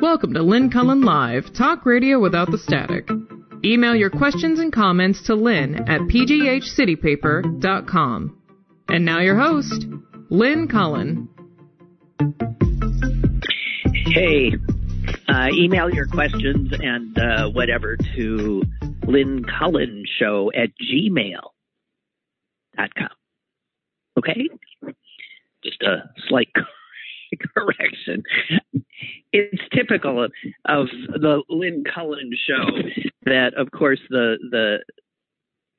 Welcome to Lynn Cullen Live, talk radio without the static. Email your questions and comments to lynn at pghcitypaper.com. And now your host, Lynn Cullen. Hey, uh, email your questions and uh, whatever to Lynn Cullen Show at gmail.com. Okay? Just a slight correction. It's typical of, the Lynn Cullen show that, of course, the the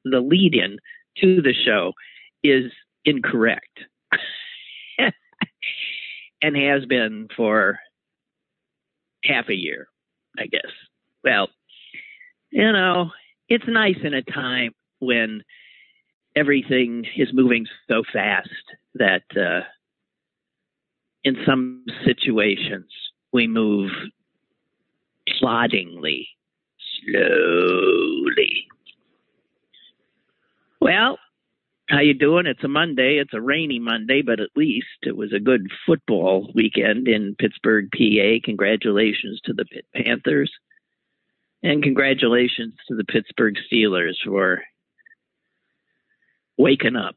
the lead-in to the show is incorrect, and has been for half a year, I guess. Well, you know, it's nice in a time when everything is moving so fast that. Uh, in some situations, we move ploddingly, slowly. Well, how you doing? It's a Monday. It's a rainy Monday, but at least it was a good football weekend in Pittsburgh, PA. Congratulations to the Pitt Panthers. And congratulations to the Pittsburgh Steelers for waking up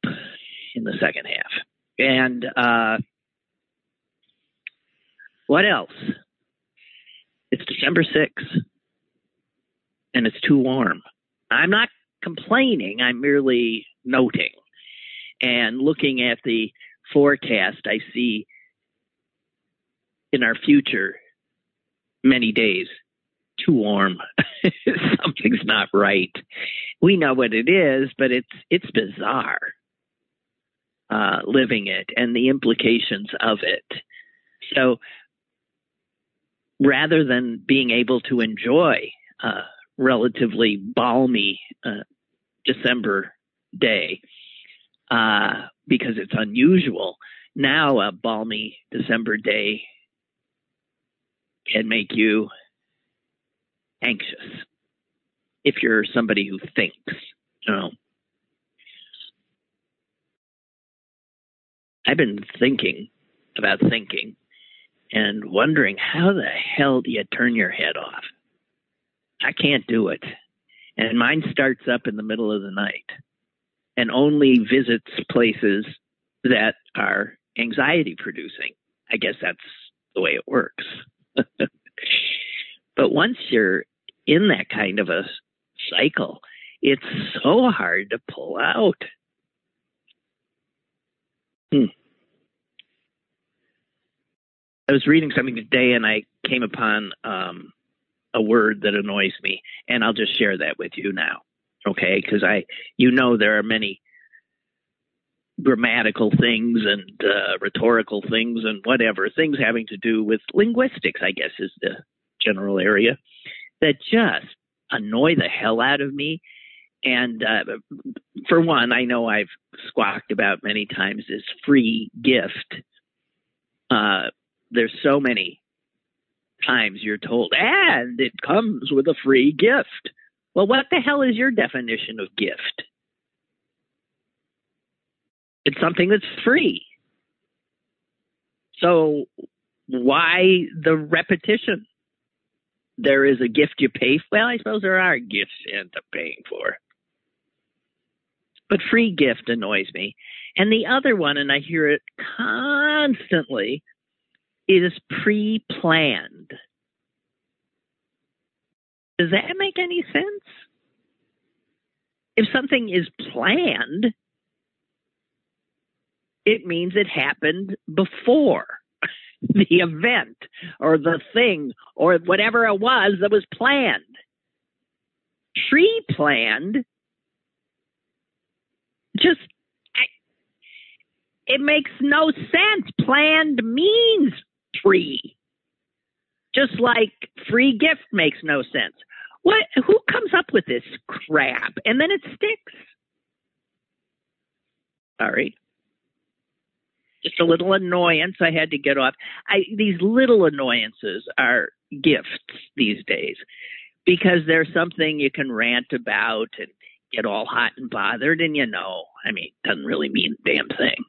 in the second half. And uh, what else? It's December 6th and it's too warm. I'm not complaining, I'm merely noting. And looking at the forecast, I see in our future many days too warm. Something's not right. We know what it is, but it's it's bizarre uh, living it and the implications of it. So rather than being able to enjoy a relatively balmy uh, December day uh, because it's unusual. Now, a balmy December day can make you anxious if you're somebody who thinks, you know. I've been thinking about thinking and wondering how the hell do you turn your head off? I can't do it. And mine starts up in the middle of the night and only visits places that are anxiety producing. I guess that's the way it works. but once you're in that kind of a cycle, it's so hard to pull out. Hmm. I was reading something today and I came upon um, a word that annoys me, and I'll just share that with you now, okay? Because I, you know, there are many grammatical things and uh, rhetorical things and whatever things having to do with linguistics, I guess, is the general area that just annoy the hell out of me. And uh, for one, I know I've squawked about many times this free gift. Uh, there's so many times you're told, and it comes with a free gift. Well, what the hell is your definition of gift? It's something that's free. So why the repetition? There is a gift you pay for. Well, I suppose there are gifts you end up paying for. But free gift annoys me. And the other one, and I hear it constantly, is pre planned. Does that make any sense? If something is planned, it means it happened before the event or the thing or whatever it was that was planned. Pre planned just it makes no sense. Planned means free. Just like free gift makes no sense. What who comes up with this crap and then it sticks? Sorry. Just a little annoyance I had to get off. I these little annoyances are gifts these days because there's something you can rant about and get all hot and bothered and you know, I mean, it doesn't really mean a damn thing.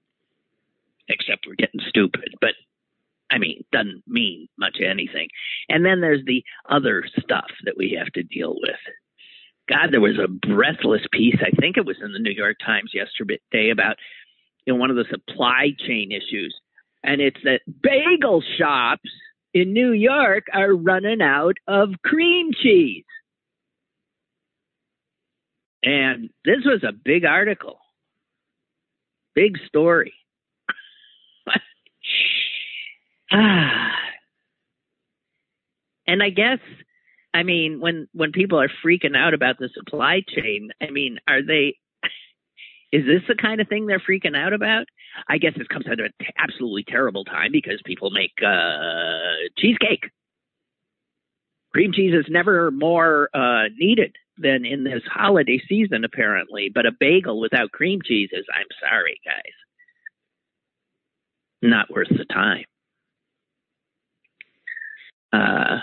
Except we're getting stupid. But I mean, doesn't mean much of anything. And then there's the other stuff that we have to deal with. God, there was a breathless piece. I think it was in the New York Times yesterday about you know, one of the supply chain issues. And it's that bagel shops in New York are running out of cream cheese. And this was a big article, big story. And I guess, I mean, when when people are freaking out about the supply chain, I mean, are they? Is this the kind of thing they're freaking out about? I guess this comes at an absolutely terrible time because people make uh, cheesecake. Cream cheese is never more uh, needed than in this holiday season, apparently. But a bagel without cream cheese is, I'm sorry, guys, not worth the time. Uh,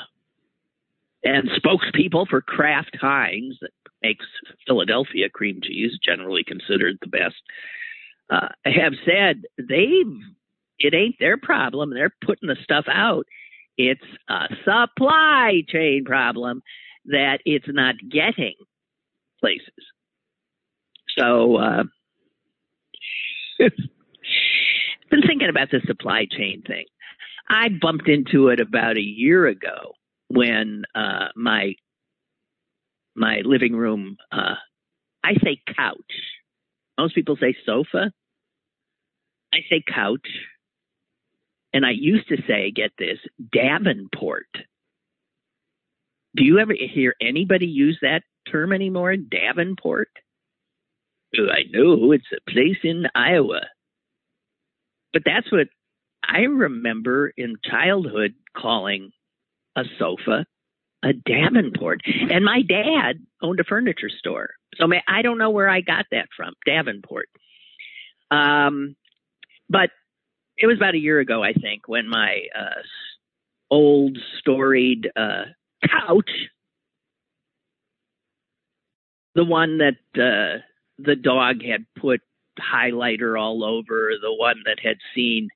and spokespeople for Kraft Heinz, that makes Philadelphia cream cheese, generally considered the best, uh, have said they've it ain't their problem. They're putting the stuff out. It's a supply chain problem that it's not getting places. So, uh, been thinking about the supply chain thing. I bumped into it about a year ago when uh, my my living room. Uh, I say couch. Most people say sofa. I say couch. And I used to say, get this, Davenport. Do you ever hear anybody use that term anymore? Davenport? I know it's a place in Iowa. But that's what I remember in childhood calling a sofa a Davenport. And my dad owned a furniture store. So I don't know where I got that from, Davenport. Um, but it was about a year ago, I think, when my uh, old storied uh, couch, the one that uh, the dog had put highlighter all over, the one that had seen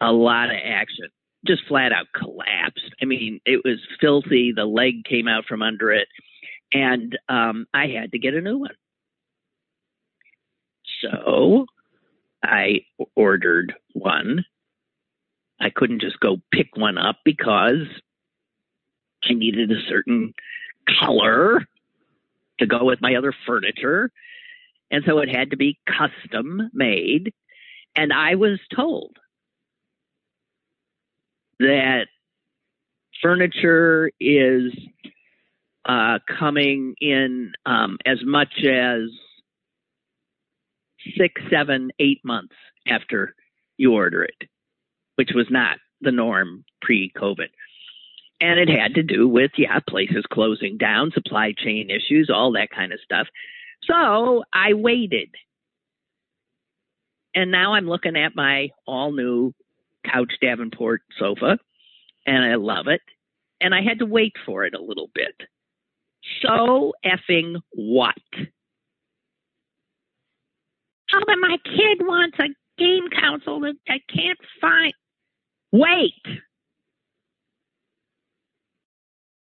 a lot of action, just flat out collapsed. I mean, it was filthy. The leg came out from under it, and um, I had to get a new one. So I ordered one. I couldn't just go pick one up because I needed a certain color to go with my other furniture. And so it had to be custom made. And I was told that furniture is uh, coming in um, as much as six, seven, eight months after you order it, which was not the norm pre COVID. And it had to do with, yeah, places closing down, supply chain issues, all that kind of stuff. So I waited. And now I'm looking at my all new couch Davenport sofa, and I love it. And I had to wait for it a little bit. So effing what? Oh, but my kid wants a game console that I can't find. Wait.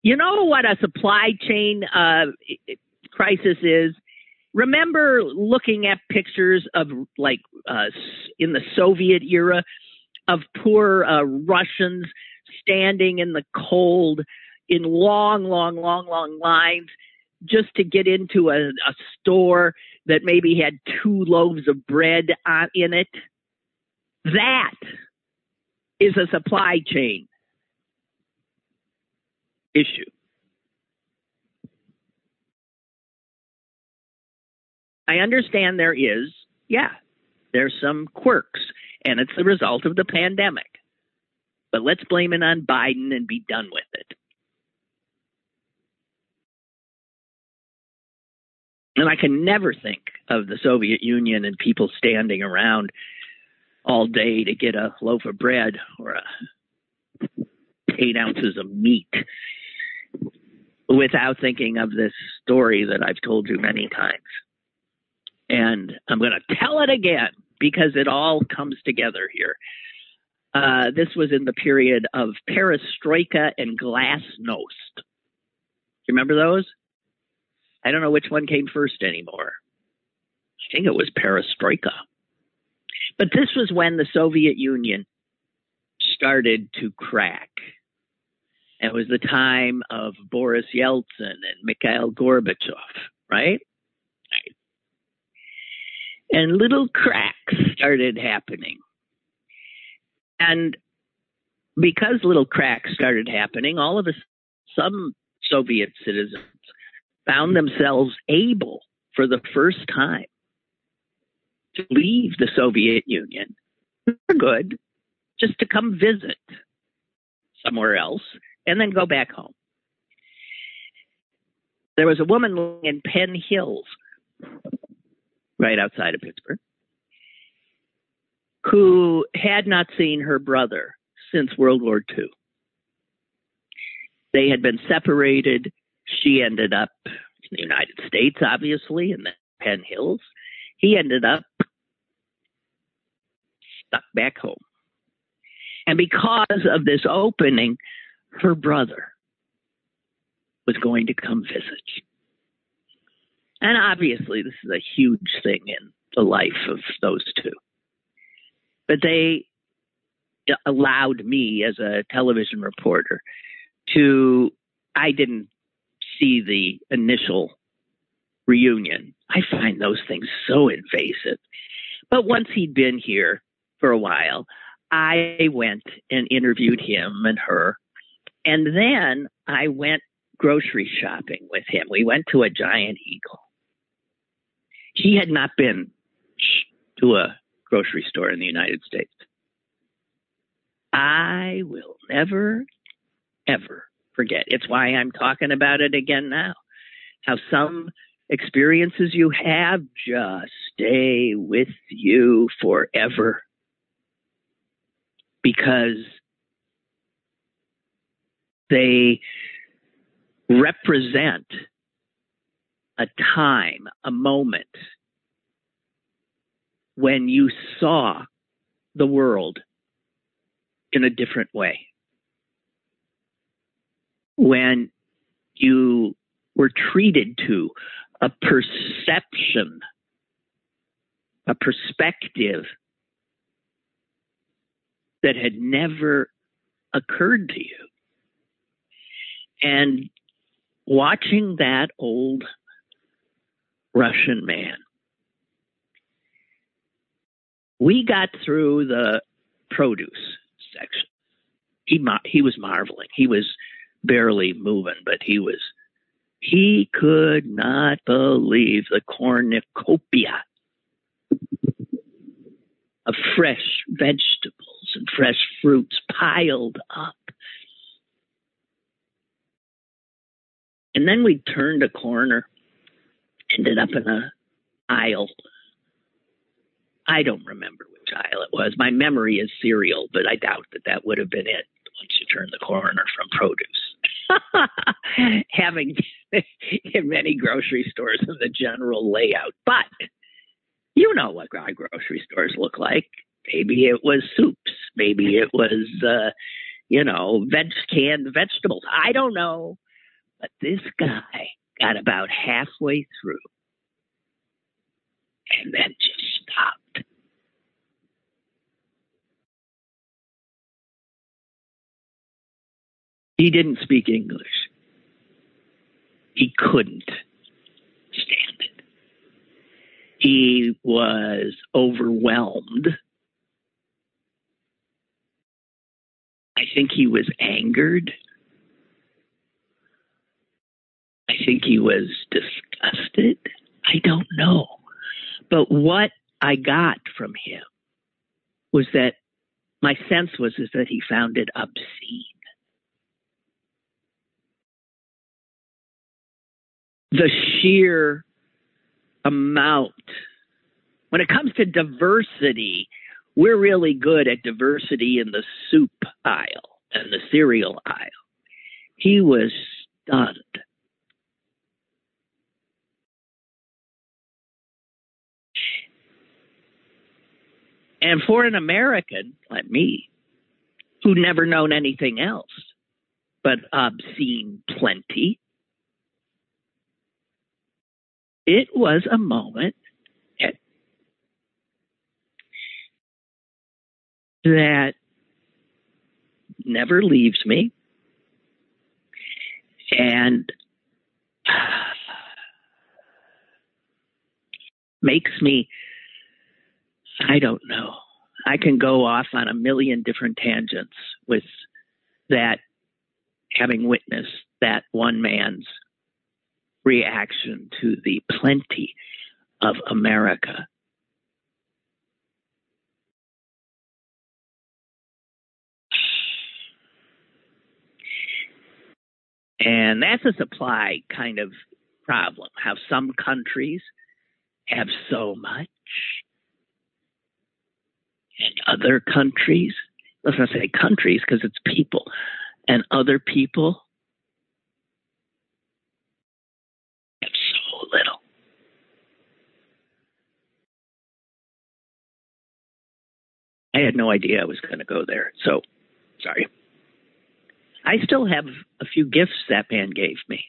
You know what a supply chain uh, crisis is? Remember looking at pictures of like uh, in the Soviet era of poor uh, Russians standing in the cold in long, long, long, long lines just to get into a, a store that maybe had two loaves of bread on, in it. That is a supply chain issue. I understand there is, yeah, there's some quirks, and it's the result of the pandemic. But let's blame it on Biden and be done with it. And I can never think of the Soviet Union and people standing around all day to get a loaf of bread or a eight ounces of meat without thinking of this story that I've told you many times. And I'm going to tell it again because it all comes together here. Uh, this was in the period of perestroika and glasnost. You remember those? I don't know which one came first anymore. I think it was perestroika. But this was when the Soviet Union started to crack. It was the time of Boris Yeltsin and Mikhail Gorbachev, right? right? And little cracks started happening. And because little cracks started happening, all of a some Soviet citizens found themselves able for the first time to leave the Soviet Union for good, just to come visit somewhere else and then go back home. There was a woman in Penn Hills, right outside of Pittsburgh, who had not seen her brother since World War II. They had been separated. She ended up in the United States, obviously, in the Penn Hills. He ended up stuck back home. And because of this opening, her brother was going to come visit. And obviously, this is a huge thing in the life of those two. But they allowed me as a television reporter to, I didn't see the initial reunion. I find those things so invasive. But once he'd been here for a while, I went and interviewed him and her. And then I went grocery shopping with him. We went to a giant eagle. He had not been to a grocery store in the United States. I will never, ever forget. It's why I'm talking about it again now. How some experiences you have just stay with you forever because they represent a time, a moment when you saw the world in a different way. When you were treated to a perception, a perspective that had never occurred to you. And watching that old Russian man, we got through the produce section. He he was marveling. He was barely moving, but he was he could not believe the cornucopia of fresh vegetables and fresh fruits piled up. And then we turned a corner, ended up in a aisle. I don't remember which aisle it was. My memory is cereal, but I doubt that that would have been it once you turn the corner from produce. Having in many grocery stores in the general layout. But you know what grocery stores look like. Maybe it was soups. Maybe it was, uh, you know, veg canned vegetables. I don't know. But this guy got about halfway through and then just stopped. He didn't speak English. He couldn't stand it. He was overwhelmed. I think he was angered. I think he was disgusted. I don't know. But what I got from him was that my sense was is that he found it obscene. The sheer amount. When it comes to diversity, we're really good at diversity in the soup aisle and the cereal aisle. He was stunned. And for an American like me, who'd never known anything else but obscene plenty. It was a moment that never leaves me and makes me, I don't know. I can go off on a million different tangents with that, having witnessed that one man's reaction to the plenty of America. And that's a supply kind of problem. How some countries have so much, and other countries, let's not say countries because it's people, and other people have so little. I had no idea I was going to go there. So, sorry. I still have a few gifts that man gave me.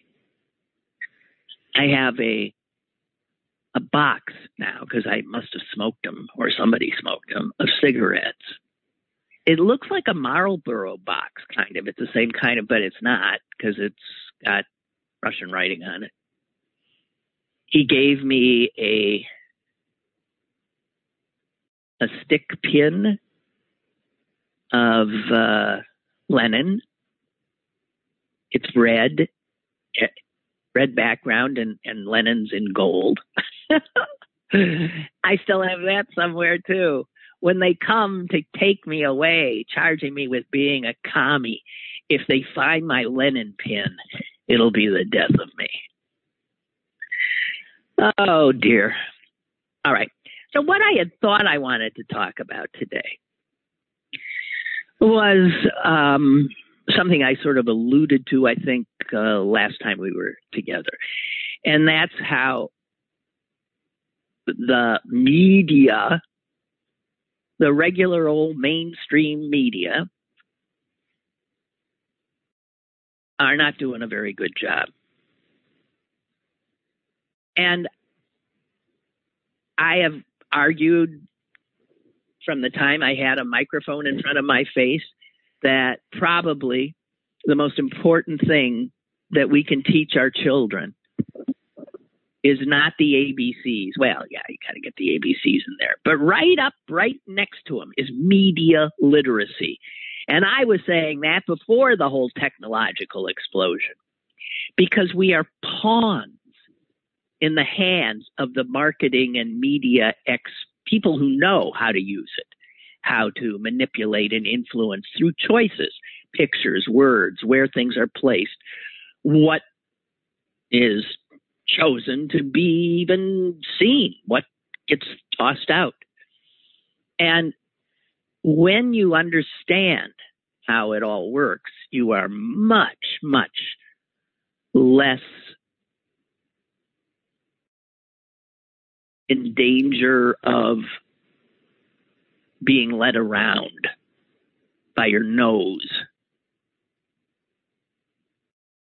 I have a a box now because I must have smoked them or somebody smoked them of cigarettes. It looks like a Marlboro box, kind of. It's the same kind of, but it's not because it's got Russian writing on it. He gave me a a stick pin of uh, Lenin it's red, eh, red background, and, and Lenin's in gold. I still have that somewhere too. When they come to take me away, charging me with being a commie, if they find my Lenin pin, it'll be the death of me. Oh dear. All right. So, what I had thought I wanted to talk about today was um, something I sort of alluded to, I think, uh, last time we were together. And that's how the media, the regular old mainstream media, are not doing a very good job. And I have argued from the time I had a microphone in front of my face that probably the most important thing that we can teach our children is not the ABCs. Well, yeah, you got to get the ABCs in there. But right up, right next to them is media literacy. And I was saying that before the whole technological explosion, because we are pawns in the hands of the marketing and media ex people who know how to use it how to manipulate and influence through choices, pictures, words, where things are placed, what is chosen to be even seen, what gets tossed out. And when you understand how it all works, you are much, much less in danger of being led around by your nose.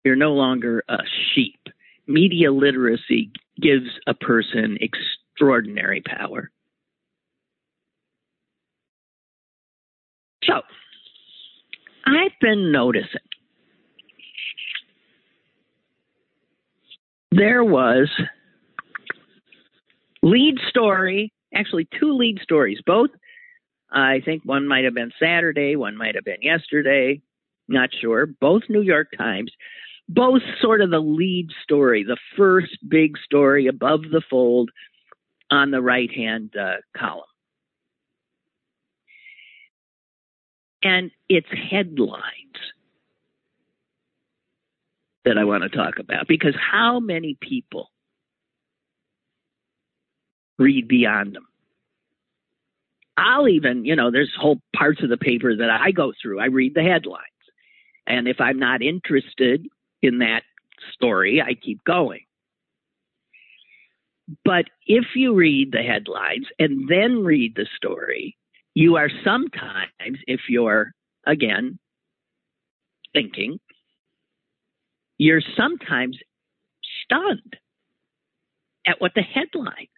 You're no longer a sheep. Media literacy gives a person extraordinary power. So, I've been noticing there was lead story, actually two lead stories, both I think one might have been Saturday, one might have been yesterday, not sure. Both New York Times, both sort of the lead story, the first big story above the fold on the right hand uh, column. And it's headlines that I want to talk about because how many people read beyond them? I'll even, you know, there's whole parts of the paper that I go through. I read the headlines. And if I'm not interested in that story, I keep going. But if you read the headlines and then read the story, you are sometimes, if you're again, thinking, you're sometimes stunned at what the headline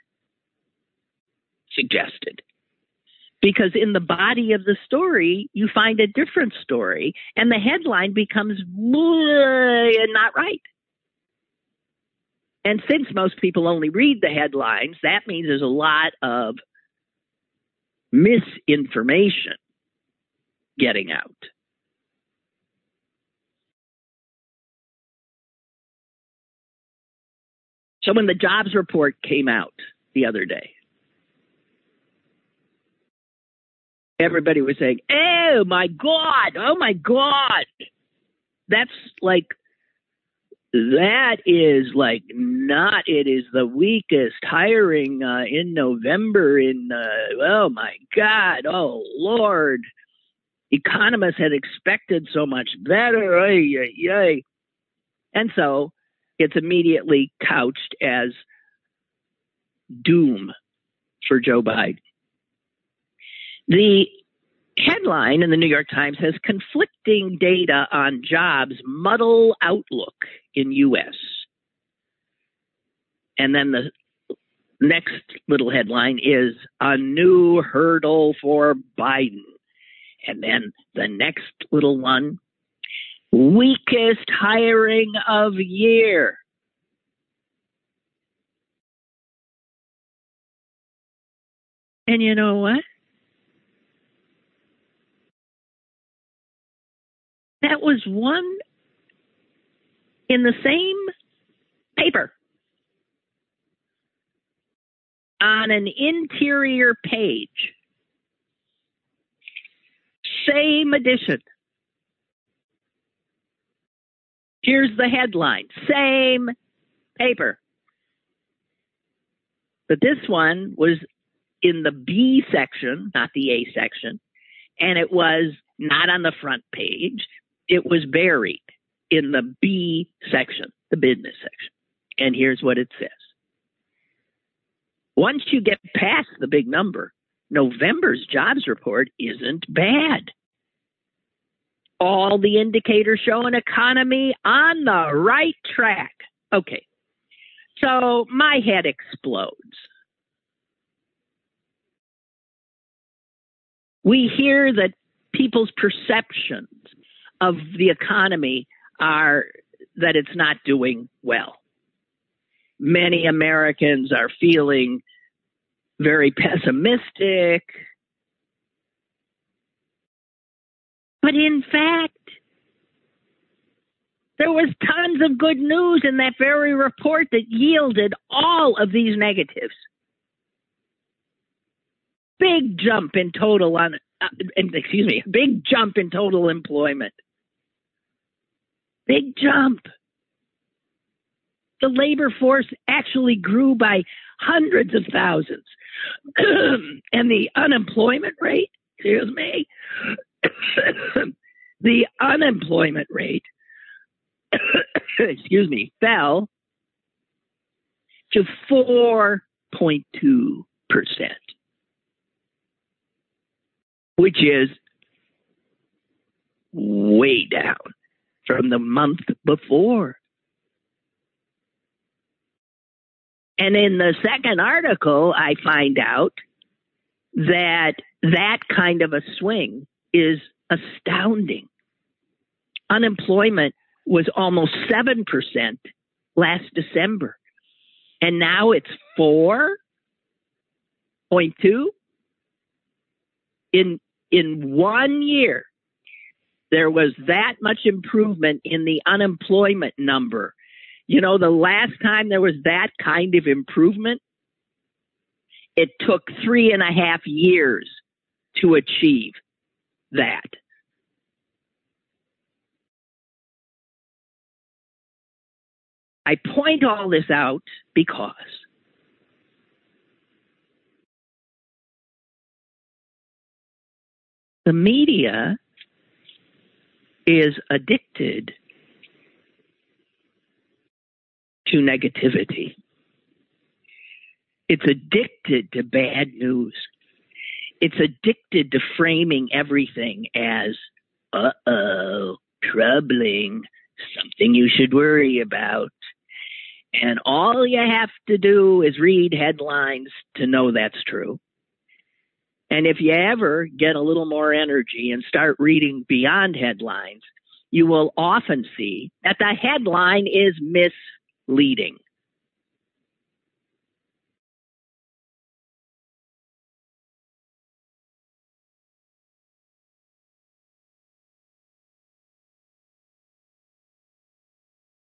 suggested. Because in the body of the story, you find a different story, and the headline becomes not right. And since most people only read the headlines, that means there's a lot of misinformation getting out. So when the jobs report came out the other day, everybody was saying, "Oh my god! Oh my god!" That's like that is like not it is the weakest hiring uh, in november in uh, oh my god oh lord economists had expected so much better ay, ay, ay. and so it's immediately couched as doom for joe biden the headline in the New York Times has conflicting data on jobs muddle outlook in US. And then the next little headline is a new hurdle for Biden. And then the next little one, weakest hiring of year. And you know what? That was one in the same paper on an interior page. Same edition. Here's the headline same paper. But this one was in the B section, not the A section, and it was not on the front page it was buried in the B section, the business section. And here's what it says. Once you get past the big number, November's jobs report isn't bad. All the indicators show an economy on the right track. Okay, so my head explodes. We hear that people's perceptions of the economy are that it's not doing well. Many Americans are feeling very pessimistic. But in fact, there was tons of good news in that very report that yielded all of these negatives. Big jump in total on, uh, excuse me, big jump in total employment. Big jump. The labor force actually grew by hundreds of thousands. and the unemployment rate, excuse me, the unemployment rate, excuse me, fell to 4.2%, which is way down from the month before. And in the second article, I find out that that kind of a swing is astounding. Unemployment was almost 7% last December, and now it's 4.2 in in one year there was that much improvement in the unemployment number. You know, the last time there was that kind of improvement, it took three and a half years to achieve that. I point all this out because the media is addicted to negativity. It's addicted to bad news. It's addicted to framing everything as uh oh, troubling, something you should worry about. And all you have to do is read headlines to know that's true. And if you ever get a little more energy and start reading beyond headlines, you will often see that the headline is misleading.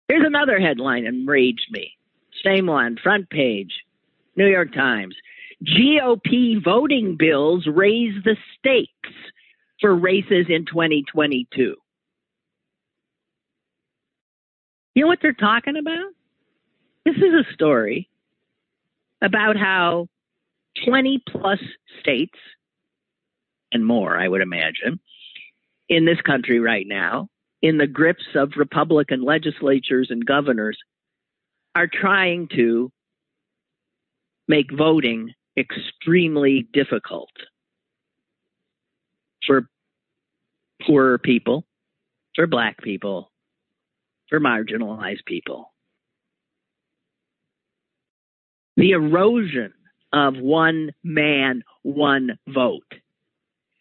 Here's another headline enraged me. Same one, front page, New York Times. GOP voting bills raise the stakes for races in 2022. You know what they're talking about? This is a story about how 20 plus states and more, I would imagine, in this country right now in the grips of Republican legislatures and governors are trying to make voting extremely difficult for poorer people, for black people, for marginalized people. The erosion of one man, one vote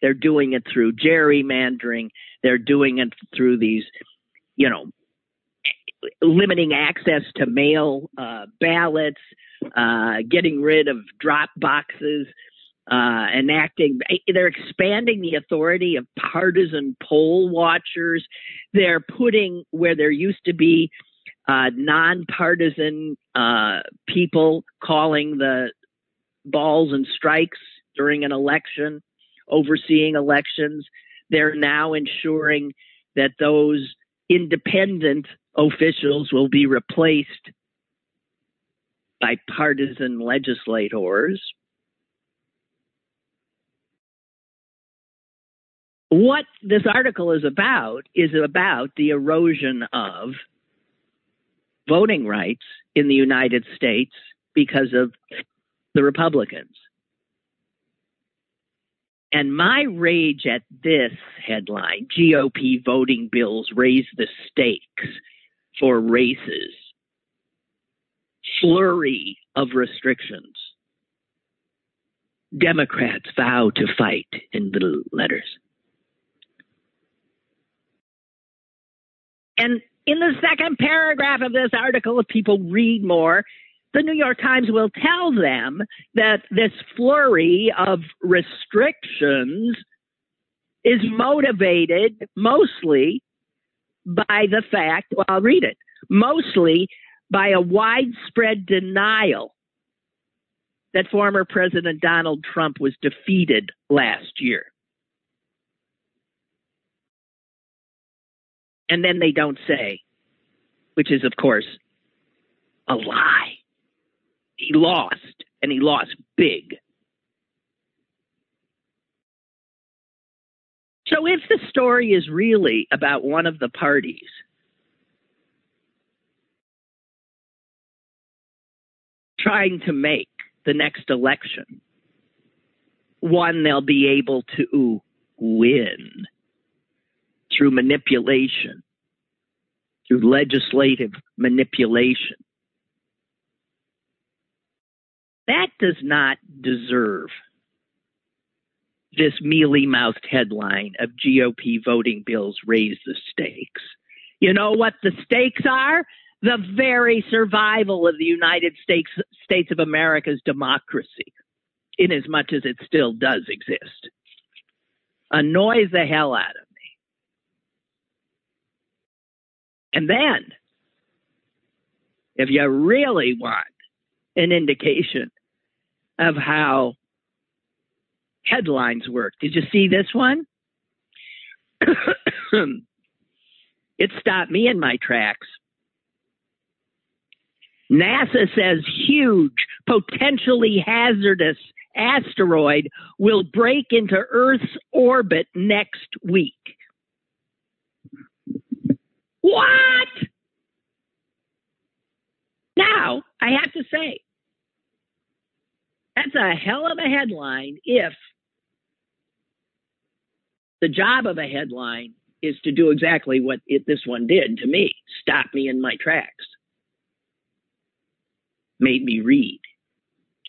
they're doing it through gerrymandering. They're doing it through these, you know, limiting access to mail uh, ballots, uh, getting rid of drop boxes, uh, enacting. They're expanding the authority of partisan poll watchers. They're putting where there used to be uh, nonpartisan uh, people calling the balls and strikes during an election overseeing elections. They're now ensuring that those independent officials will be replaced by partisan legislators. What this article is about is about the erosion of voting rights in the United States because of the Republicans. And my rage at this headline GOP voting bills raise the stakes for races, flurry of restrictions. Democrats vow to fight in little letters. And in the second paragraph of this article, if people read more, the New York Times will tell them that this flurry of restrictions is motivated mostly by the fact, well, I'll read it, mostly by a widespread denial that former President Donald Trump was defeated last year. And then they don't say, which is, of course, a lie he lost, and he lost big. So if the story is really about one of the parties, trying to make the next election one they'll be able to win through manipulation, through legislative manipulation. That does not deserve this mealy mouthed headline of GOP voting bills raise the stakes. You know what the stakes are? The very survival of the United States, States of America's democracy, in as much as it still does exist. Annoys the hell out of me. And then, if you really want an indication of how headlines work. Did you see this one? it stopped me in my tracks. NASA says huge, potentially hazardous asteroid will break into Earth's orbit next week. What? Now, I have to say, that's a hell of a headline if the job of a headline is to do exactly what it, this one did to me stop me in my tracks, made me read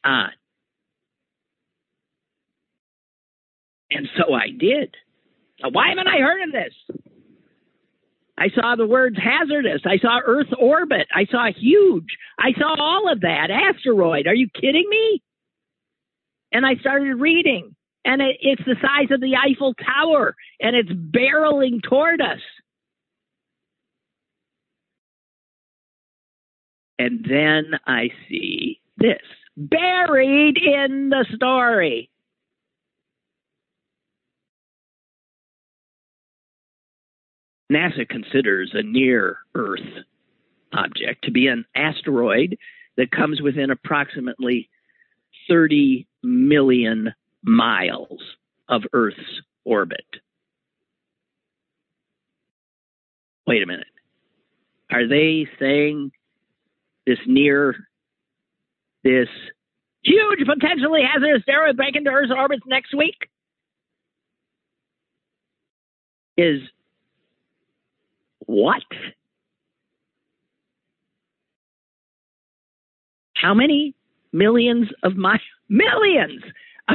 on. And so I did. Why haven't I heard of this? I saw the words hazardous. I saw Earth orbit. I saw huge. I saw all of that. Asteroid. Are you kidding me? And I started reading and it, it's the size of the Eiffel Tower, and it's barreling toward us. And then I see this buried in the story. NASA considers a near Earth object to be an asteroid that comes within approximately 30 million miles of Earth's orbit. Wait a minute. Are they saying this near, this huge potentially hazardous asteroid break into Earth's orbit next week? Is what? How many millions of miles? Millions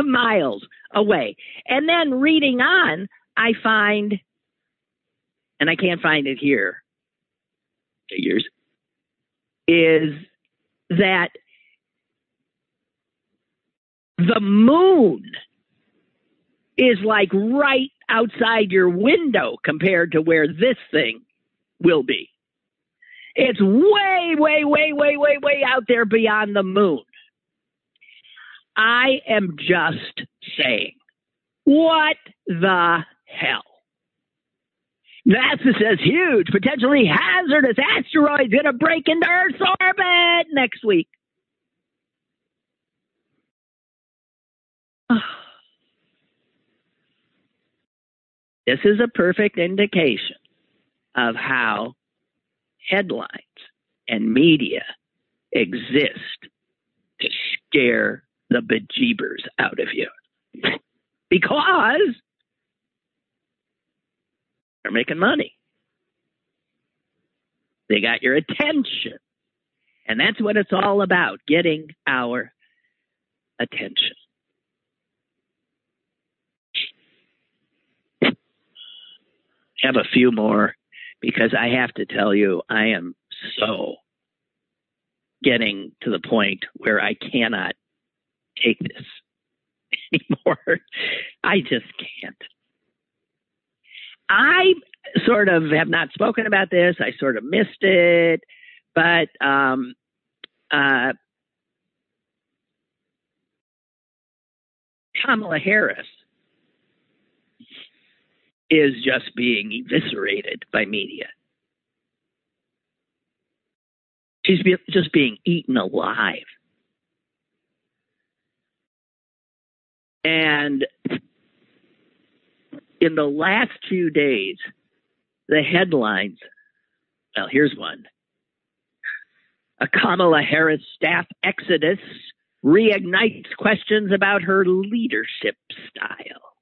miles away. And then reading on, I find, and I can't find it here, figures, is that the moon is like right outside your window compared to where this thing will be. It's way, way, way, way, way, way out there beyond the moon. I am just saying, what the hell? NASA says huge, potentially hazardous asteroid going to break into Earth's orbit next week. This is a perfect indication of how headlines and media exist to scare the bejeebers out of you because they're making money. They got your attention. And that's what it's all about getting our attention. Have a few more because I have to tell you, I am so getting to the point where I cannot take this anymore. I just can't. I sort of have not spoken about this. I sort of missed it, but um, uh, Kamala Harris is just being eviscerated by media. She's be- just being eaten alive. And in the last few days, the headlines well, here's one. A Kamala Harris staff exodus reignites questions about her leadership style.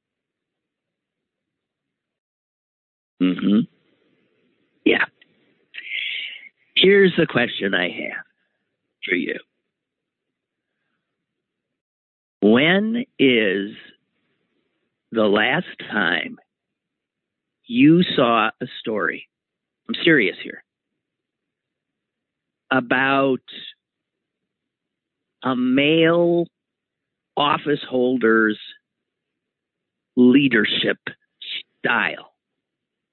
Mm-hmm. Yeah. Here's the question I have for you. When is the last time you saw a story? I'm serious here. About a male office holder's leadership style.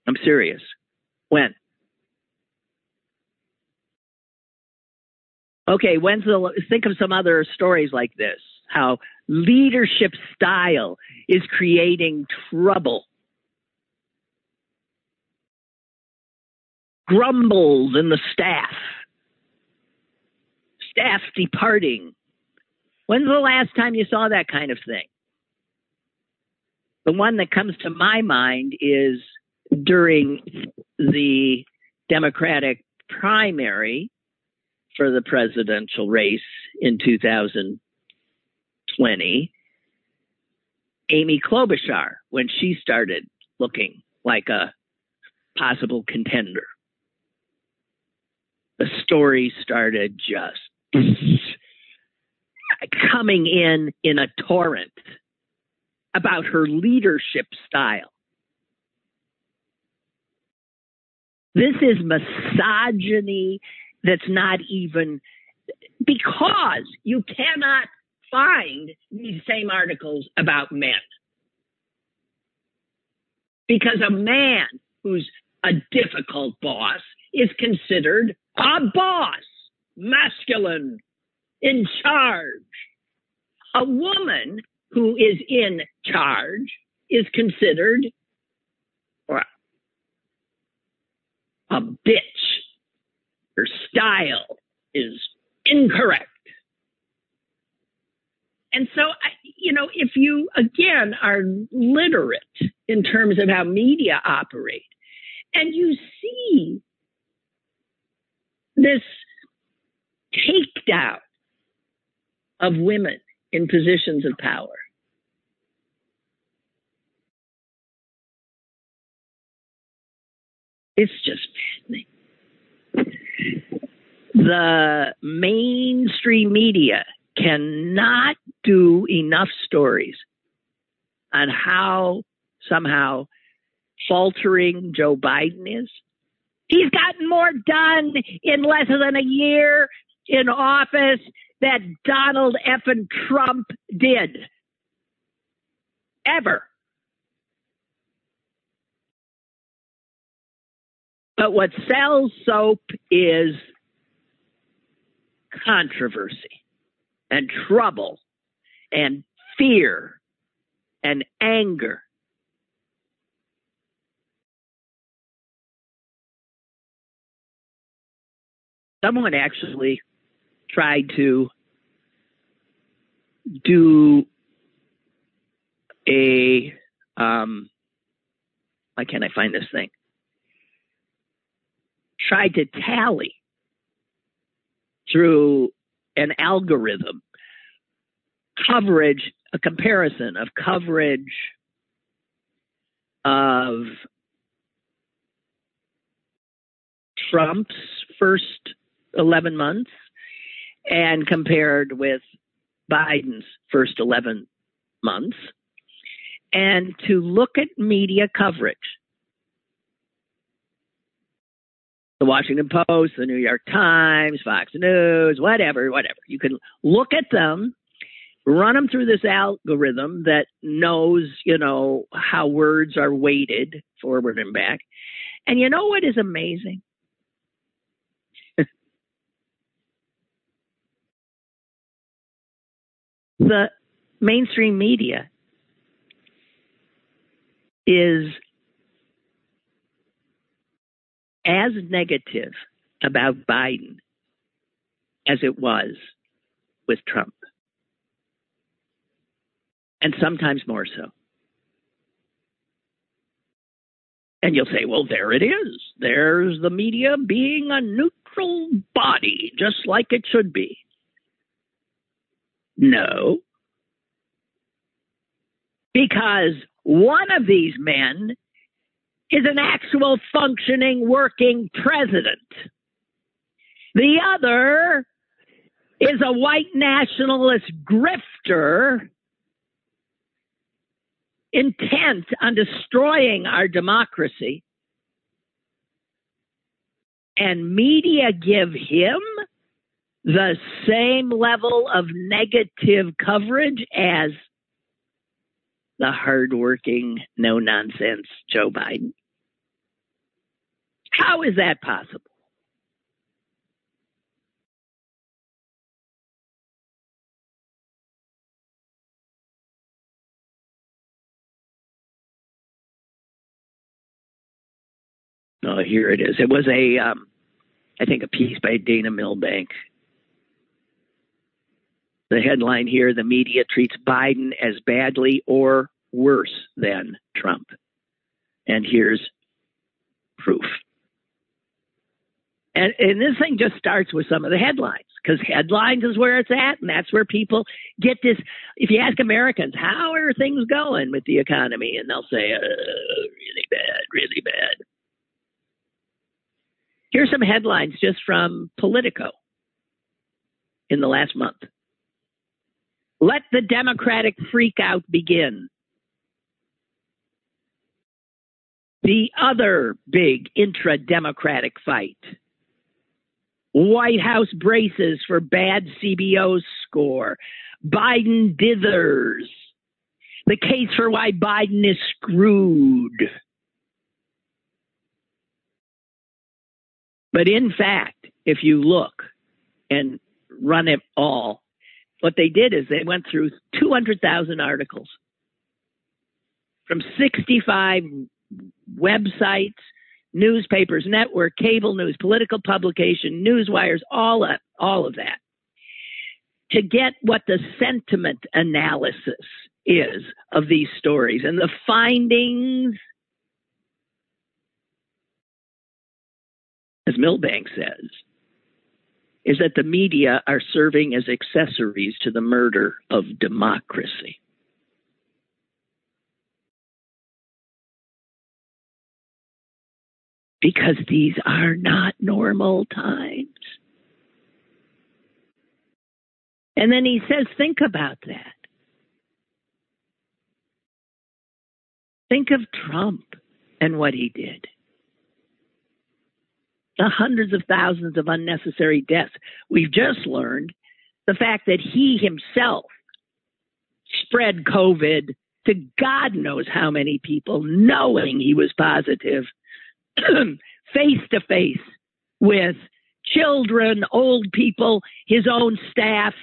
I'm serious. When? Okay, when's the think of some other stories like this? How leadership style is creating trouble. Grumbles in the staff. Staff departing. When's the last time you saw that kind of thing? The one that comes to my mind is during the Democratic primary for the presidential race in 2000 20, Amy Klobuchar, when she started looking like a possible contender. The story started just coming in in a torrent about her leadership style. This is misogyny that's not even because you cannot find these same articles about men. Because a man who's a difficult boss is considered a boss, masculine, in charge. A woman who is in charge is considered or a bitch. Her style is incorrect. And so, you know, if you again are literate in terms of how media operate, and you see this takedown of women in positions of power. It's just maddening. The mainstream media cannot do enough stories on how somehow faltering Joe Biden is. He's gotten more done in less than a year in office that Donald F. and Trump did. Ever. But what sells soap is controversy and trouble and fear and anger. Someone actually tried to do a um why can't I find this thing? Tried to tally through an algorithm coverage, a comparison of coverage of Trump's first 11 months and compared with Biden's first 11 months, and to look at media coverage. The Washington Post, the New York Times, Fox News, whatever, whatever. You can look at them, run them through this algorithm that knows, you know, how words are weighted forward and back. And you know what is amazing? the mainstream media is as negative about Biden as it was with Trump. And sometimes more so. And you'll say, well, there it is. There's the media being a neutral body, just like it should be. No. Because one of these men is an actual functioning, working president. The other is a white nationalist grifter intent on destroying our democracy. And media give him the same level of negative coverage as the hardworking, no nonsense Joe Biden? How is that possible? Oh, here it is. It was a, um, I think, a piece by Dana Milbank the headline here the media treats Biden as badly or worse than Trump. And here's proof. And, and this thing just starts with some of the headlines because headlines is where it's at, and that's where people get this. If you ask Americans, how are things going with the economy? And they'll say, uh, really bad, really bad. Here's some headlines just from Politico in the last month. Let the Democratic freakout begin. The other big intra Democratic fight. White House braces for bad CBO score. Biden dithers. The case for why Biden is screwed. But in fact, if you look and run it all, what they did is they went through 200,000 articles from 65 websites, newspapers, network, cable news, political publication, news wires, all of, all of that to get what the sentiment analysis is of these stories and the findings as Milbank says, is that the media are serving as accessories to the murder of democracy. Because these are not normal times. And then he says, think about that. Think of Trump and what he did the hundreds of thousands of unnecessary deaths. We've just learned the fact that he himself spread COVID to God knows how many people, knowing he was positive, face to face with children, old people, his own staff.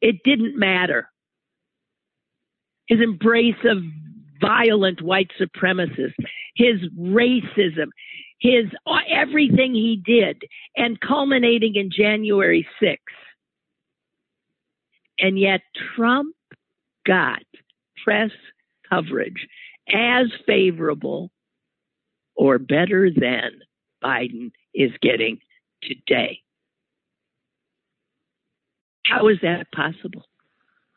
It didn't matter. His embrace of violent white supremacists, his racism, his everything he did and culminating in January 6th. And yet Trump got press coverage as favorable or better than Biden is getting today. How is that possible?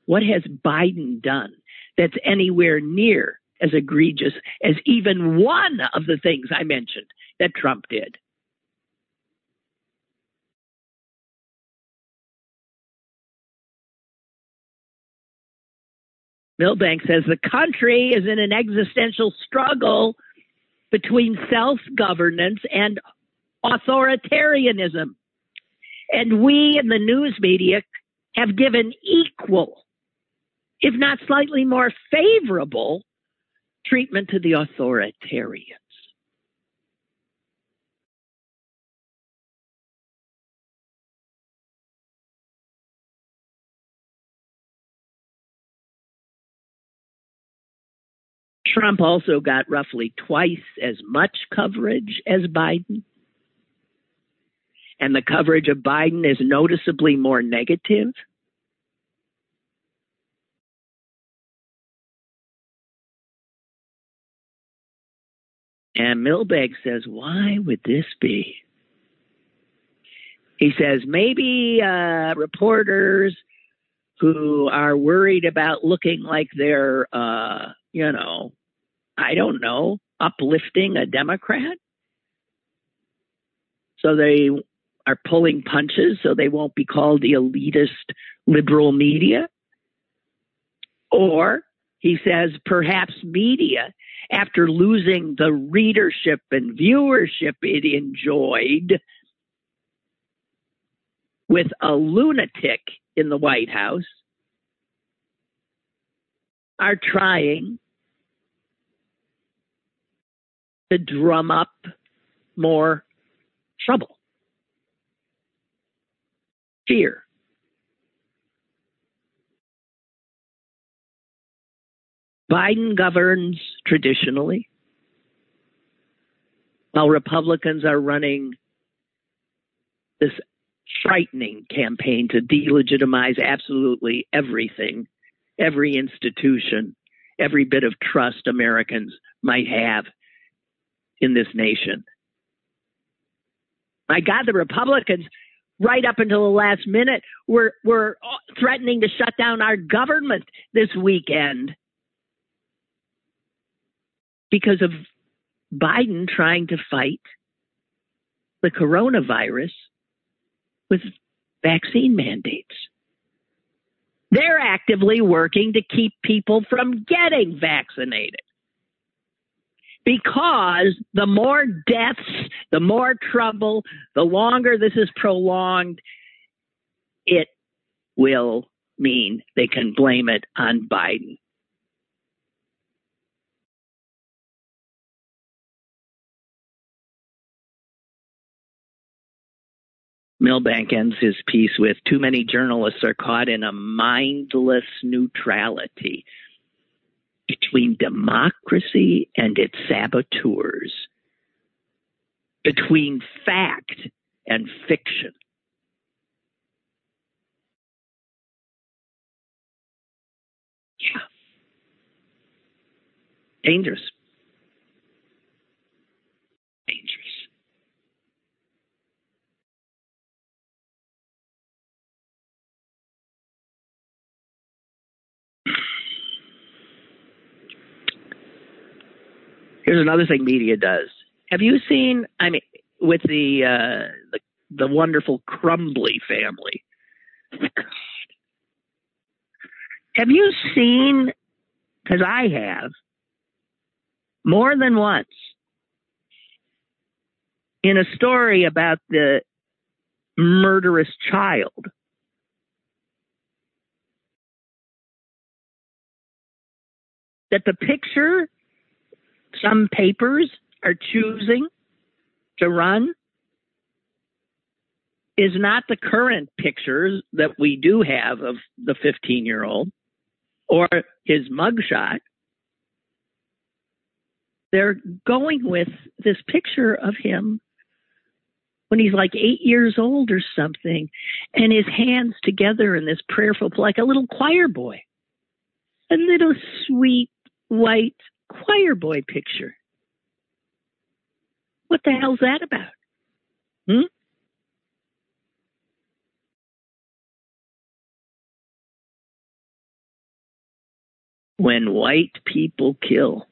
What has Biden done that's anywhere near as egregious as even one of the things I mentioned that Trump did. Milbank says the country is in an existential struggle between self governance and authoritarianism. And we in the news media have given equal, if not slightly more favorable, treatment to the authoritarians. Trump also got roughly twice as much coverage as Biden. And the coverage of Biden is noticeably more negative. And Milbank says, why would this be? He says, maybe uh, reporters who are worried about looking like they're, uh, you know, I don't know, uplifting a Democrat. So they are pulling punches so they won't be called the elitist liberal media. Or he says perhaps media, after losing the readership and viewership it enjoyed with a lunatic in the White House, are trying to drum up more trouble, fear. Biden governs traditionally, while Republicans are running this frightening campaign to delegitimize absolutely everything, every institution, every bit of trust Americans might have in this nation. My God, the Republicans, right up until the last minute, were, were threatening to shut down our government this weekend because of Biden trying to fight the coronavirus with vaccine mandates. They're actively working to keep people from getting vaccinated. Because the more deaths, the more trouble, the longer this is prolonged, it will mean they can blame it on Biden. Milbank ends his piece with Too many journalists are caught in a mindless neutrality between democracy and its saboteurs, between fact and fiction. Yeah. Dangerous. Dangerous. Here's another thing media does. Have you seen? I mean, with the uh, the, the wonderful Crumbley family. Have you seen? Because I have more than once in a story about the murderous child. That the picture some papers are choosing to run is not the current pictures that we do have of the 15 year old or his mugshot. They're going with this picture of him when he's like eight years old or something, and his hands together in this prayerful, like a little choir boy, a little sweet white choir boy picture. What the hell's that about? Hmm? When white people kill,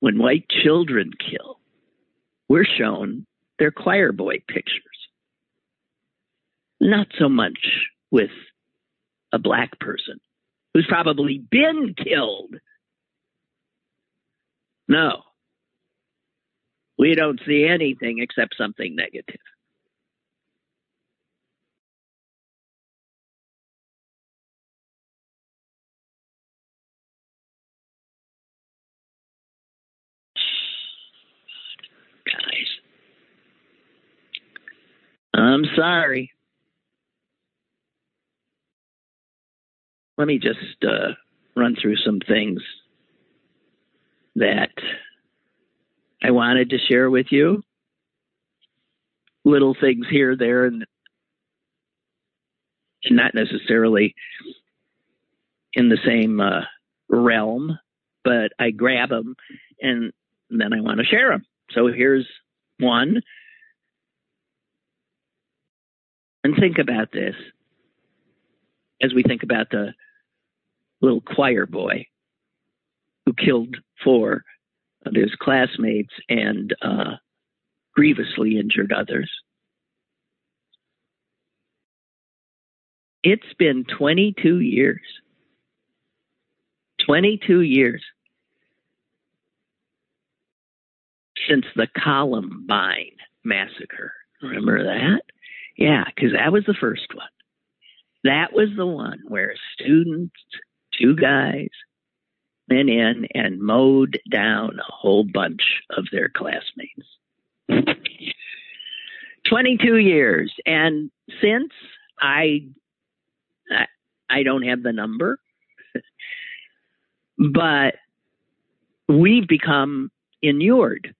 when white children kill, we're shown their choir boy pictures. Not so much with a black person who's probably been killed. No. We don't see anything except something negative. Guys, I'm sorry. Let me just uh, run through some things that I wanted to share with you. Little things here, there, and, not necessarily in the same uh, realm, but I grab them and then I want to share them. So here's one. And think about this as we think about the little choir boy who killed four of his classmates and uh, grievously injured others. It's been 22 years. 22 years since the Columbine massacre. Remember that? Yeah, because that was the first one. That was the one where students two guys went in and mowed down a whole bunch of their classmates. 22 years. And since I, I, I don't have the number, but we've become inured.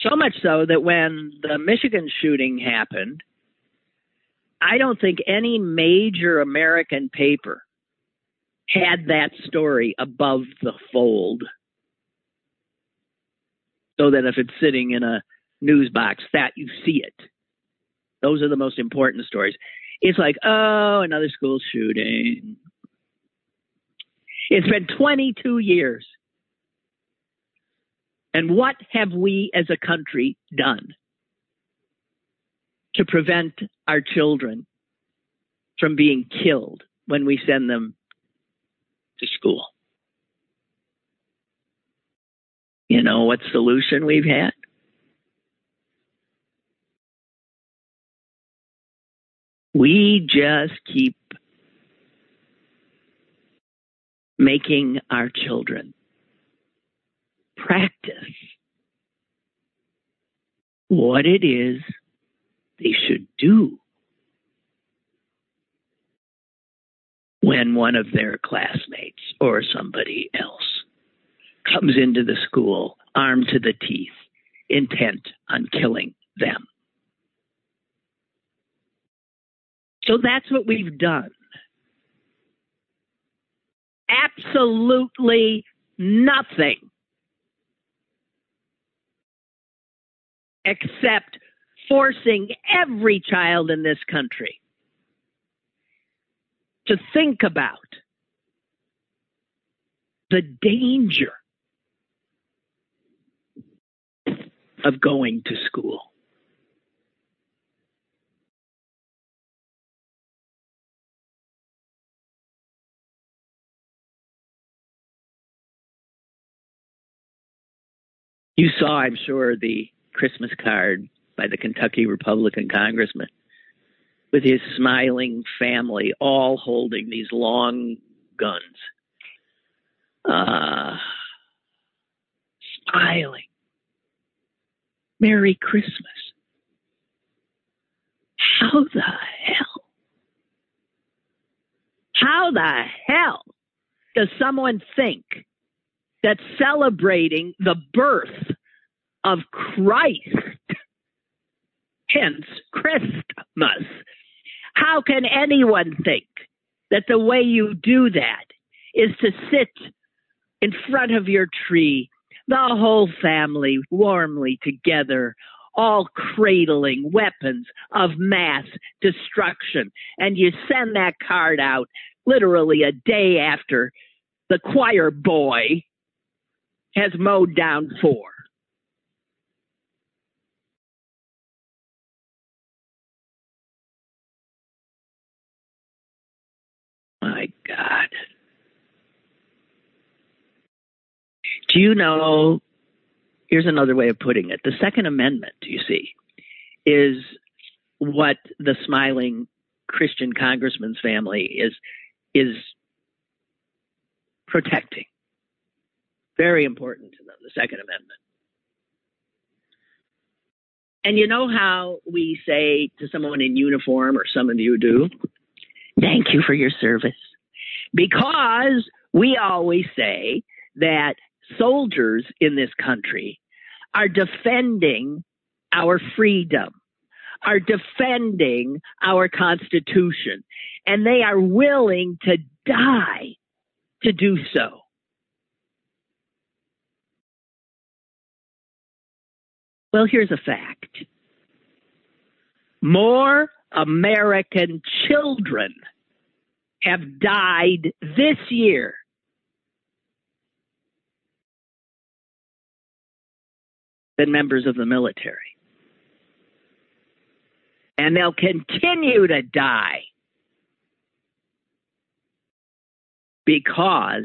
So much so that when the Michigan shooting happened, I don't think any major American paper had that story above the fold. So that if it's sitting in a news box, that you see it. Those are the most important stories. It's like, oh, another school shooting. It's been 22 years. And what have we as a country done to prevent our children from being killed when we send them to school? You know what solution we've had? We just keep making our children practice what it is they should do when one of their classmates or somebody else comes into the school armed to the teeth, intent on killing them. So that's what we've done. Absolutely nothing except forcing every child in this country to think about the danger of going to school. You saw, I'm sure, the Christmas card by the Kentucky Republican congressman with his smiling family, all holding these long guns. Uh, smiling. Merry Christmas. How the hell? How the hell does someone think that celebrating the birth of Christ, hence Christmas, how can anyone think that the way you do that is to sit in front of your tree, the whole family warmly together, all cradling weapons of mass destruction, and you send that card out literally a day after the choir boy has mowed down four. My God. Do you know? Here's another way of putting it. The Second Amendment, you see, is what the smiling Christian congressman's family is is protecting. Very important to them, the Second Amendment. And you know how we say to someone in uniform, or some of you do, thank you for your service? Because we always say that soldiers in this country are defending our freedom, are defending our Constitution, and they are willing to die to do so. Well, here's a fact more American children have died this year than members of the military. And they'll continue to die because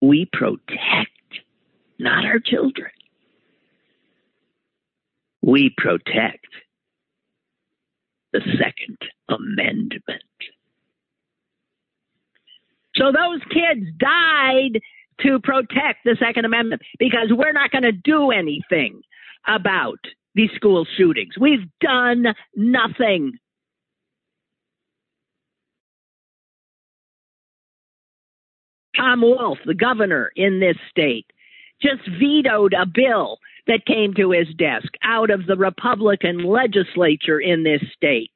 we protect not our children. We protect the Second Amendment. So those kids died to protect the Second Amendment because we're not going to do anything about these school shootings. We've done nothing. Tom Wolf, the governor in this state, just vetoed a bill that came to his desk out of the Republican legislature in this state.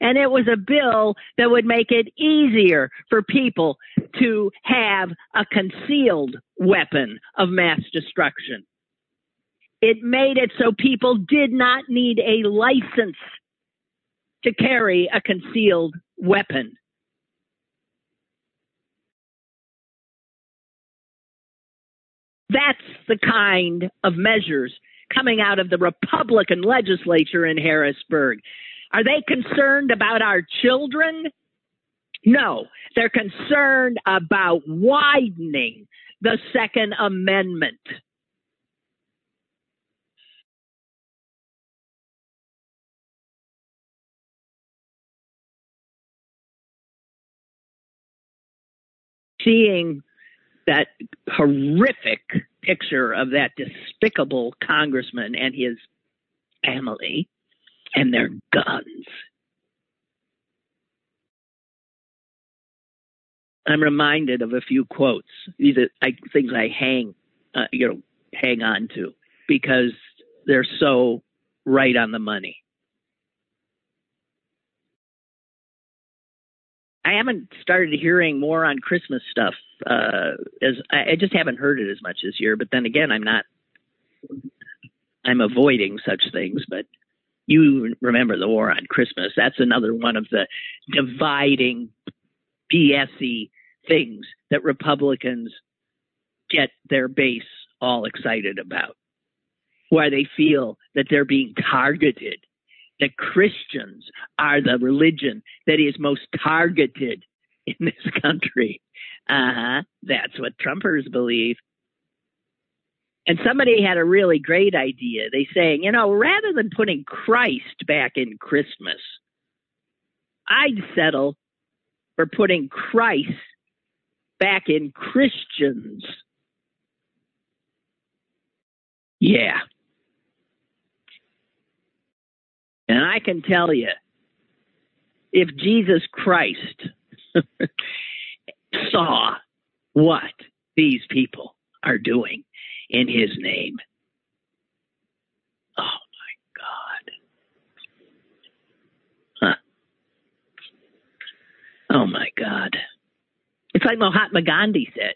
And it was a bill that would make it easier for people to have a concealed weapon of mass destruction. It made it so people did not need a license to carry a concealed weapon. That's the kind of measures coming out of the Republican legislature in Harrisburg. Are they concerned about our children? No, they're concerned about widening the Second Amendment. Seeing that horrific picture of that despicable congressman and his family and their guns. I'm reminded of a few quotes. These are I, things I hang, uh, you know, hang on to because they're so right on the money. I haven't started hearing more on Christmas stuff. Uh, as I, I just haven't heard it as much this year. But then again, I'm not. I'm avoiding such things. But you remember the war on Christmas? That's another one of the dividing, BSy things that Republicans get their base all excited about, where they feel that they're being targeted that Christians are the religion that is most targeted in this country. Uh huh. That's what Trumpers believe. And somebody had a really great idea. They saying, you know, rather than putting Christ back in Christmas, I'd settle for putting Christ back in Christians. Yeah, And I can tell you, if Jesus Christ saw what these people are doing in his name, oh my God. Huh. Oh my God. It's like Mahatma Gandhi said.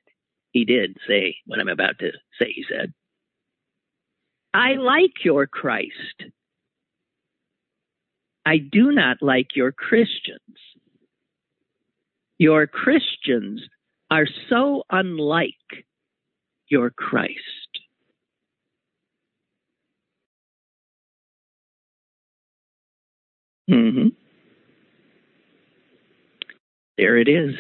He did say what I'm about to say, he said. I like your Christ. I do not like your Christians. Your Christians are so unlike your Christ. Mm-hmm. There it is.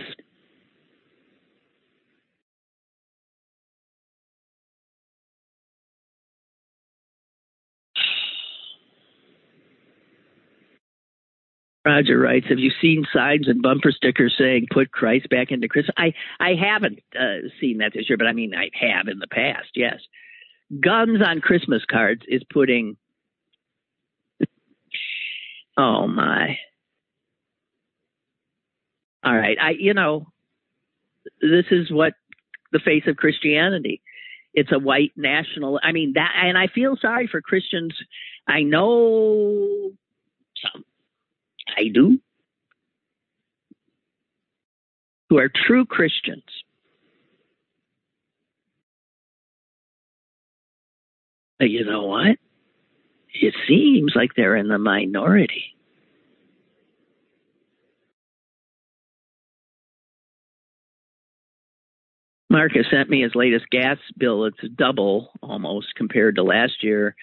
Roger writes, "Have you seen signs and bumper stickers saying "Put Christ back into Christmas?" I I haven't uh, seen that this year, but I mean I have in the past. Yes, guns on Christmas cards is putting. oh my! All right, I you know, this is what the face of Christianity. It's a white national. I mean that, and I feel sorry for Christians. I know some I do, who are true Christians. But you know what? It seems like they're in the minority. Marcus sent me his latest gas bill. It's double almost compared to last year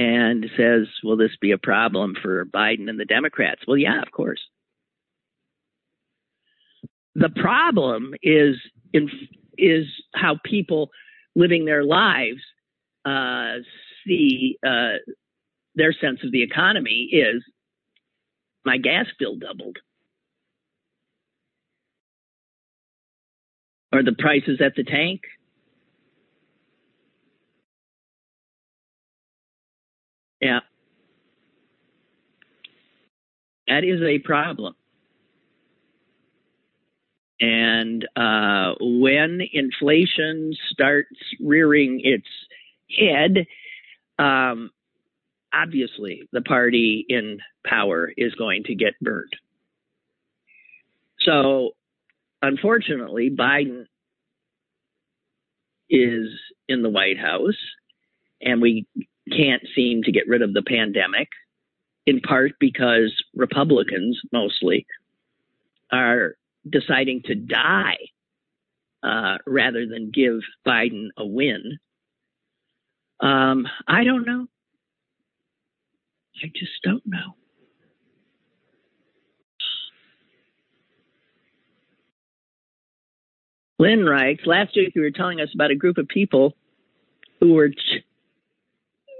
and says, Will this be a problem for Biden and the Democrats? Well, yeah, of course. The problem is in, is how people living their lives uh, see uh, their sense of the economy is my gas bill doubled. Or the prices at the tank Yeah. That is a problem. And uh, when inflation starts rearing its head, um, obviously the party in power is going to get burned. So, unfortunately, Biden is in the White House, and we can't seem to get rid of the pandemic, in part because Republicans mostly are deciding to die uh, rather than give Biden a win. Um, I don't know. I just don't know. Lynn writes, last week you were telling us about a group of people who were,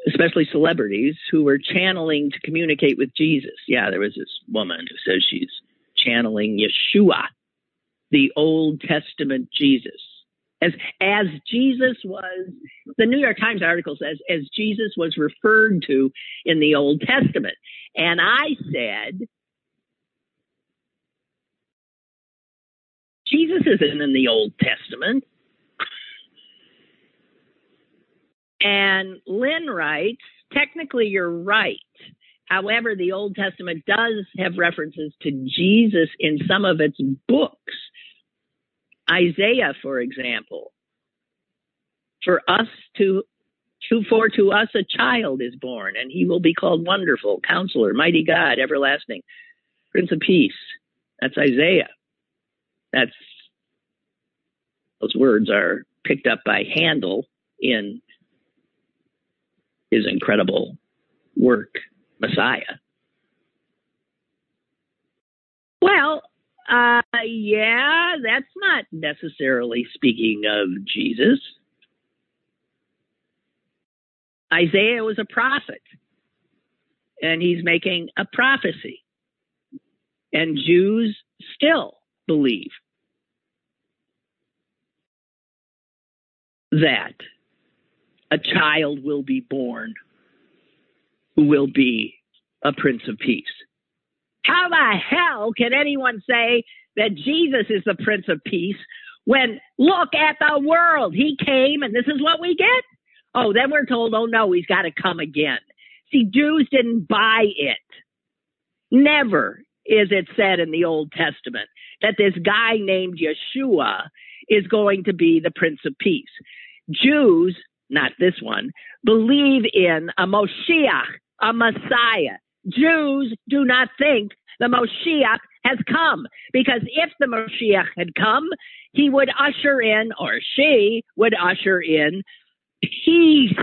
especially celebrities, who were channeling to communicate with Jesus. Yeah, there was this woman who says she's channeling Yeshua, the Old Testament Jesus. As, as Jesus was, the New York Times article says, as Jesus was referred to in the Old Testament. And I said, Jesus isn't in the Old Testament. And Lynn writes, technically you're right. However, the Old Testament does have references to Jesus in some of its books. Isaiah, for example, for us to, to for to us a child is born, and he will be called Wonderful, Counselor, Mighty God, Everlasting, Prince of Peace. That's Isaiah. That's those words are picked up by Handel in his incredible work, Messiah. Well, uh, yeah, that's not necessarily speaking of Jesus. Isaiah was a prophet, and he's making a prophecy. And Jews still believe that a child will be born who will be a Prince of Peace. How the hell can anyone say that Jesus is the Prince of Peace when look at the world? He came and this is what we get? Oh, then we're told, oh no, he's got to come again. See, Jews didn't buy it. Never is it said in the Old Testament that this guy named Yeshua is going to be the Prince of Peace. Jews, not this one, believe in a Moshiach, a Messiah. Jews do not think the Moshiach has come because if the Moshiach had come, he would usher in, or she would usher in, peace.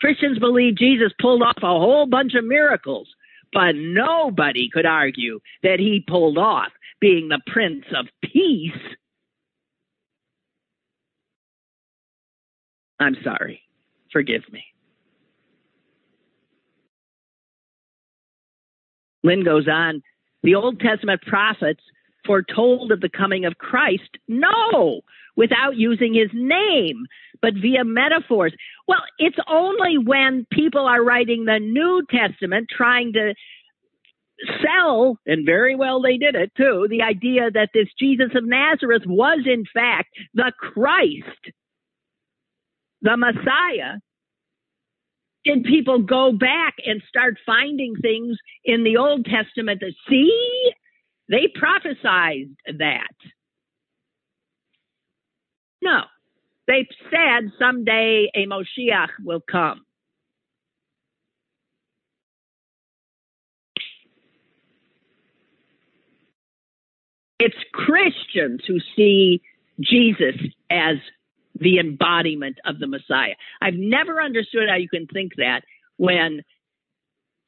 Christians believe Jesus pulled off a whole bunch of miracles, but nobody could argue that he pulled off being the Prince of Peace. I'm sorry. Forgive me. Lynn goes on, the Old Testament prophets foretold of the coming of Christ? No, without using his name, but via metaphors. Well, it's only when people are writing the New Testament trying to sell, and very well they did it too, the idea that this Jesus of Nazareth was in fact the Christ, the Messiah, did people go back and start finding things in the Old Testament to see? They prophesied that. No, they said someday a Moshiach will come. It's Christians who see Jesus as the embodiment of the Messiah. I've never understood how you can think that when,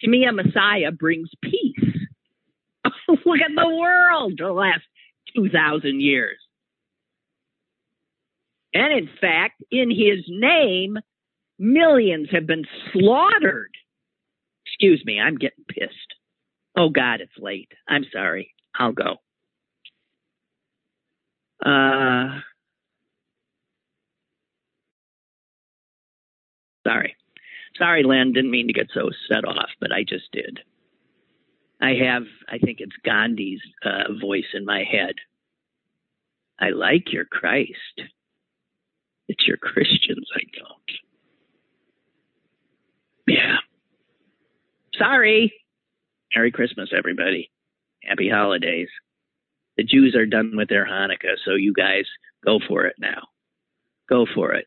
to me, a Messiah brings peace. Look at the world the last 2,000 years. And in fact, in his name, millions have been slaughtered. Excuse me, I'm getting pissed. Oh God, it's late. I'm sorry. I'll go. Uh, sorry. Sorry, Len. Didn't mean to get so set off, but I just did. I have, I think it's Gandhi's uh, voice in my head. I like your Christ. It's your Christians I don't. Yeah. Sorry. Merry Christmas, everybody. Happy holidays. The Jews are done with their Hanukkah, so you guys go for it now. Go for it.